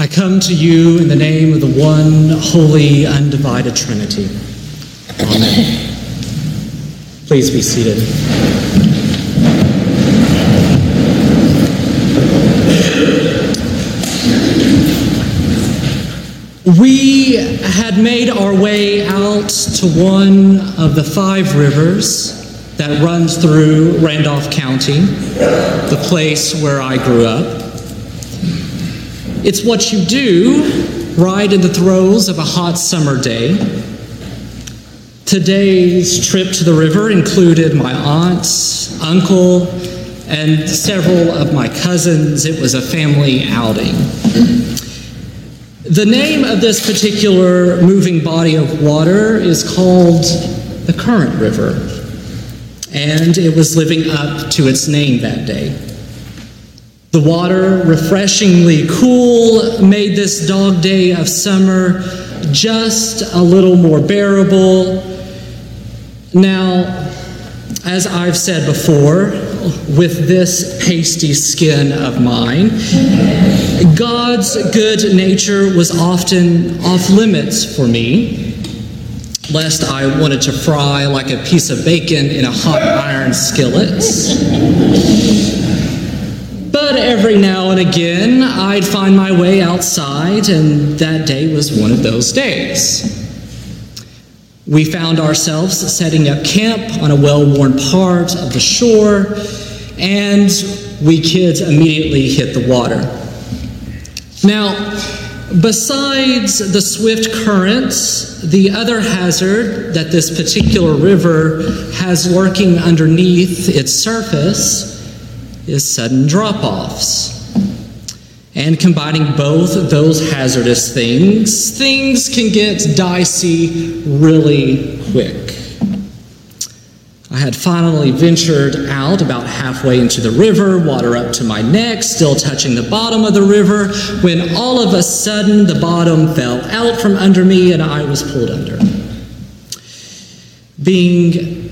I come to you in the name of the one holy, undivided Trinity. Amen. Please be seated. We had made our way out to one of the five rivers that runs through Randolph County, the place where I grew up. It's what you do right in the throes of a hot summer day. Today's trip to the river included my aunt, uncle, and several of my cousins. It was a family outing. The name of this particular moving body of water is called the Current River, and it was living up to its name that day. The water, refreshingly cool, made this dog day of summer just a little more bearable. Now, as I've said before, with this pasty skin of mine, God's good nature was often off limits for me, lest I wanted to fry like a piece of bacon in a hot iron skillet. But every now and again, I'd find my way outside, and that day was one of those days. We found ourselves setting up camp on a well worn part of the shore, and we kids immediately hit the water. Now, besides the swift currents, the other hazard that this particular river has lurking underneath its surface is sudden drop offs. And combining both those hazardous things, things can get dicey really quick. I had finally ventured out about halfway into the river, water up to my neck, still touching the bottom of the river, when all of a sudden the bottom fell out from under me and I was pulled under. Being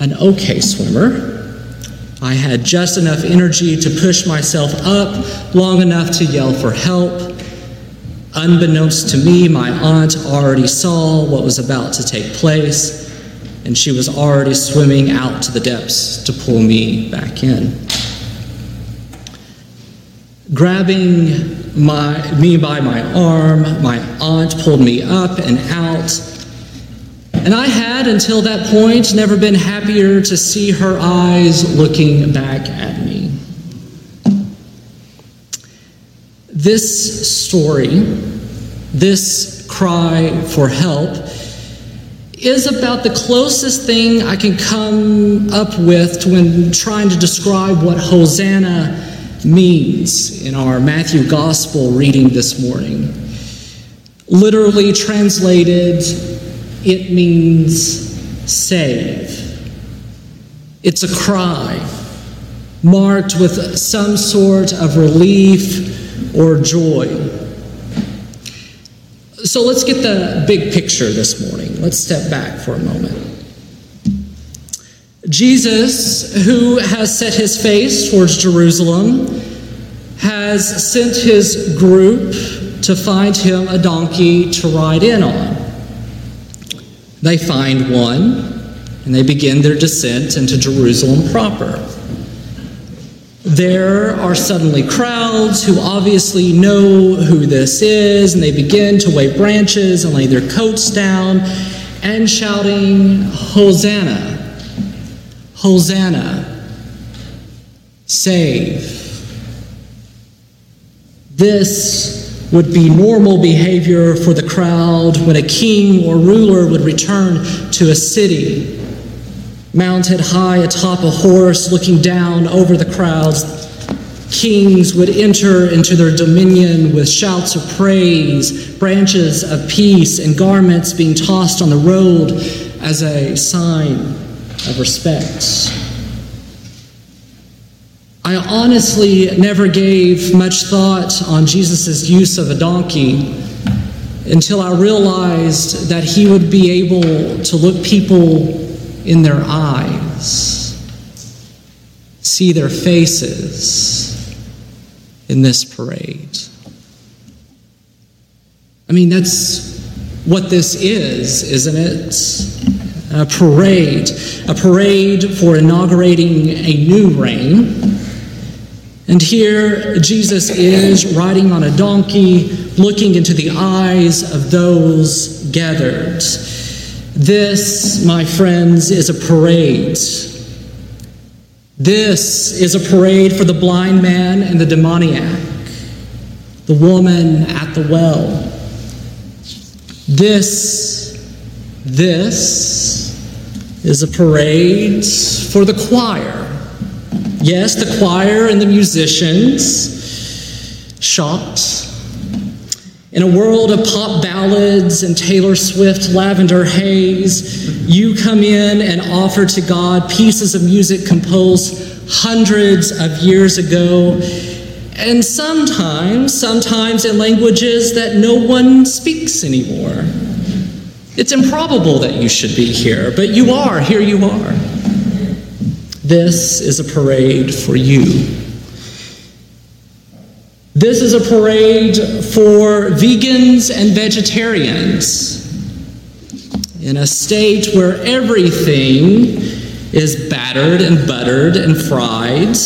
an okay swimmer, I had just enough energy to push myself up long enough to yell for help. Unbeknownst to me, my aunt already saw what was about to take place, and she was already swimming out to the depths to pull me back in. Grabbing my, me by my arm, my aunt pulled me up and out and I had, until that point, never been happier to see her eyes looking back at me. This story, this cry for help, is about the closest thing I can come up with when trying to describe what Hosanna means in our Matthew Gospel reading this morning. Literally translated, it means save. It's a cry marked with some sort of relief or joy. So let's get the big picture this morning. Let's step back for a moment. Jesus, who has set his face towards Jerusalem, has sent his group to find him a donkey to ride in on. They find one and they begin their descent into Jerusalem proper. There are suddenly crowds who obviously know who this is, and they begin to wave branches and lay their coats down and shouting, Hosanna! Hosanna! Save! This would be normal behavior for the crowd when a king or ruler would return to a city. Mounted high atop a horse, looking down over the crowds, kings would enter into their dominion with shouts of praise, branches of peace, and garments being tossed on the road as a sign of respect. I honestly never gave much thought on Jesus' use of a donkey until I realized that he would be able to look people in their eyes, see their faces in this parade. I mean, that's what this is, isn't it? A parade, a parade for inaugurating a new reign. And here Jesus is riding on a donkey, looking into the eyes of those gathered. This, my friends, is a parade. This is a parade for the blind man and the demoniac, the woman at the well this, this is a parade for the choir. Yes, the choir and the musicians, shocked. In a world of pop ballads and Taylor Swift lavender haze, you come in and offer to God pieces of music composed hundreds of years ago and sometimes, sometimes in languages that no one speaks anymore. It's improbable that you should be here, but you are. Here you are. This is a parade for you. This is a parade for vegans and vegetarians. In a state where everything is battered and buttered and fried,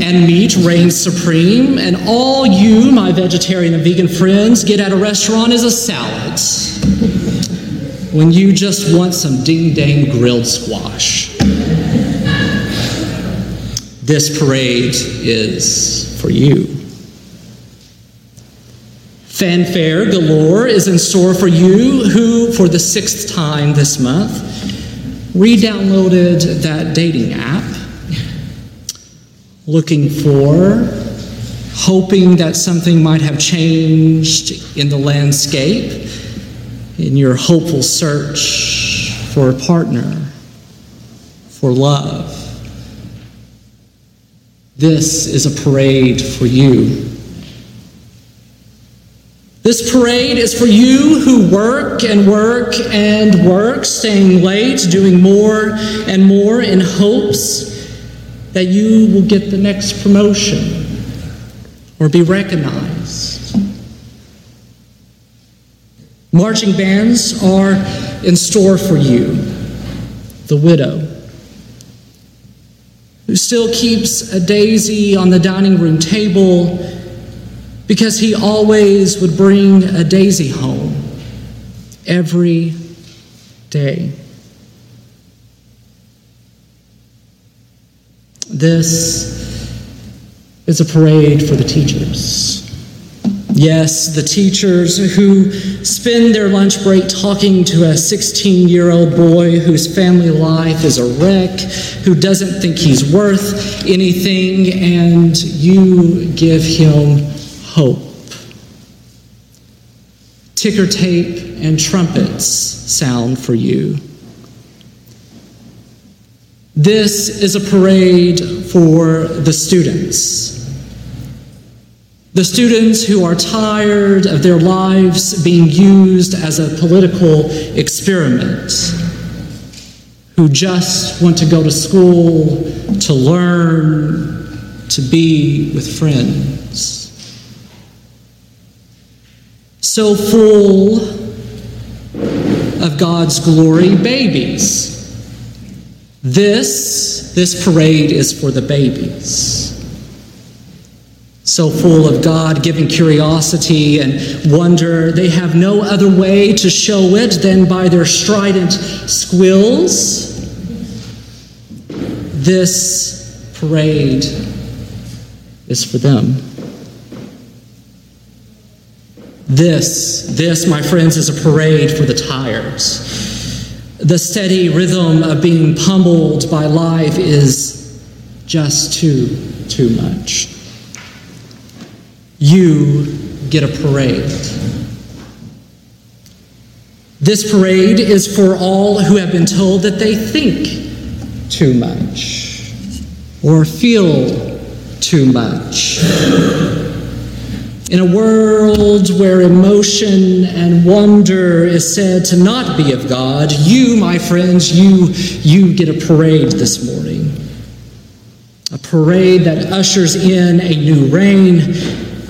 and meat reigns supreme, and all you, my vegetarian and vegan friends, get at a restaurant is a salad. When you just want some ding dang grilled squash. This parade is for you. Fanfare galore is in store for you who, for the sixth time this month, re downloaded that dating app looking for, hoping that something might have changed in the landscape, in your hopeful search for a partner, for love. This is a parade for you. This parade is for you who work and work and work, staying late, doing more and more in hopes that you will get the next promotion or be recognized. Marching bands are in store for you. The widow, who still keeps a daisy on the dining room table because he always would bring a daisy home every day. This is a parade for the teachers. Yes, the teachers who spend their lunch break talking to a 16 year old boy whose family life is a wreck, who doesn't think he's worth anything, and you give him hope. Ticker tape and trumpets sound for you. This is a parade for the students. The students who are tired of their lives being used as a political experiment, who just want to go to school to learn, to be with friends. So full of God's glory, babies this, this parade is for the babies. So full of God giving curiosity and wonder, they have no other way to show it than by their strident squeals. This parade is for them. This, this, my friends, is a parade for the tires. The steady rhythm of being pummeled by life is just too, too much. You get a parade. This parade is for all who have been told that they think too much or feel too much in a world where emotion and wonder is said to not be of God, you, my friends, you, you get a parade this morning. A parade that ushers in a new reign,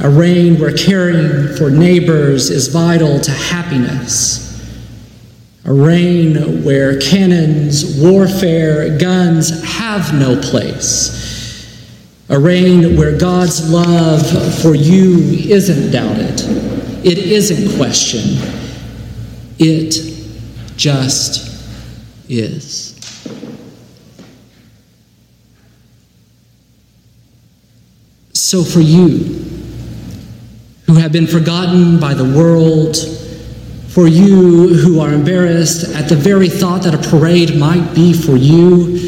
a reign where caring for neighbors is vital to happiness, a reign where cannons, warfare, guns have no place, a reign where God's love for you isn't doubted, it isn't questioned, it just is. So, for you have been forgotten by the world, for you who are embarrassed at the very thought that a parade might be for you,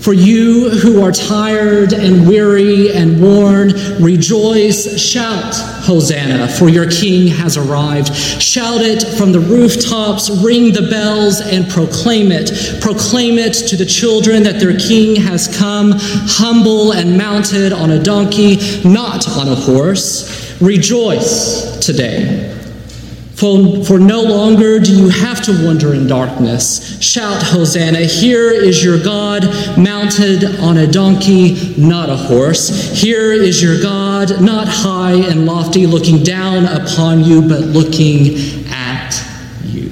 for you who are tired and weary and worn, rejoice, shout, Hosanna, for your King has arrived. Shout it from the rooftops, ring the bells, and proclaim it. Proclaim it to the children that their King has come, humble and mounted on a donkey, not on a horse. Rejoice today. For, no longer do you have to wander in darkness. Shout, Hosanna. Here is your God mounted on a donkey, not a horse. Here is your God, not high and lofty, looking down upon you, but looking at you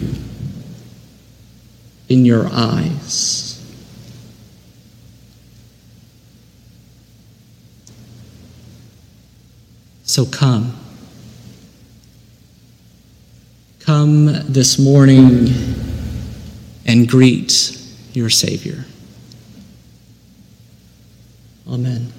in your eyes. So come. Come this morning and greet your Savior. Amen.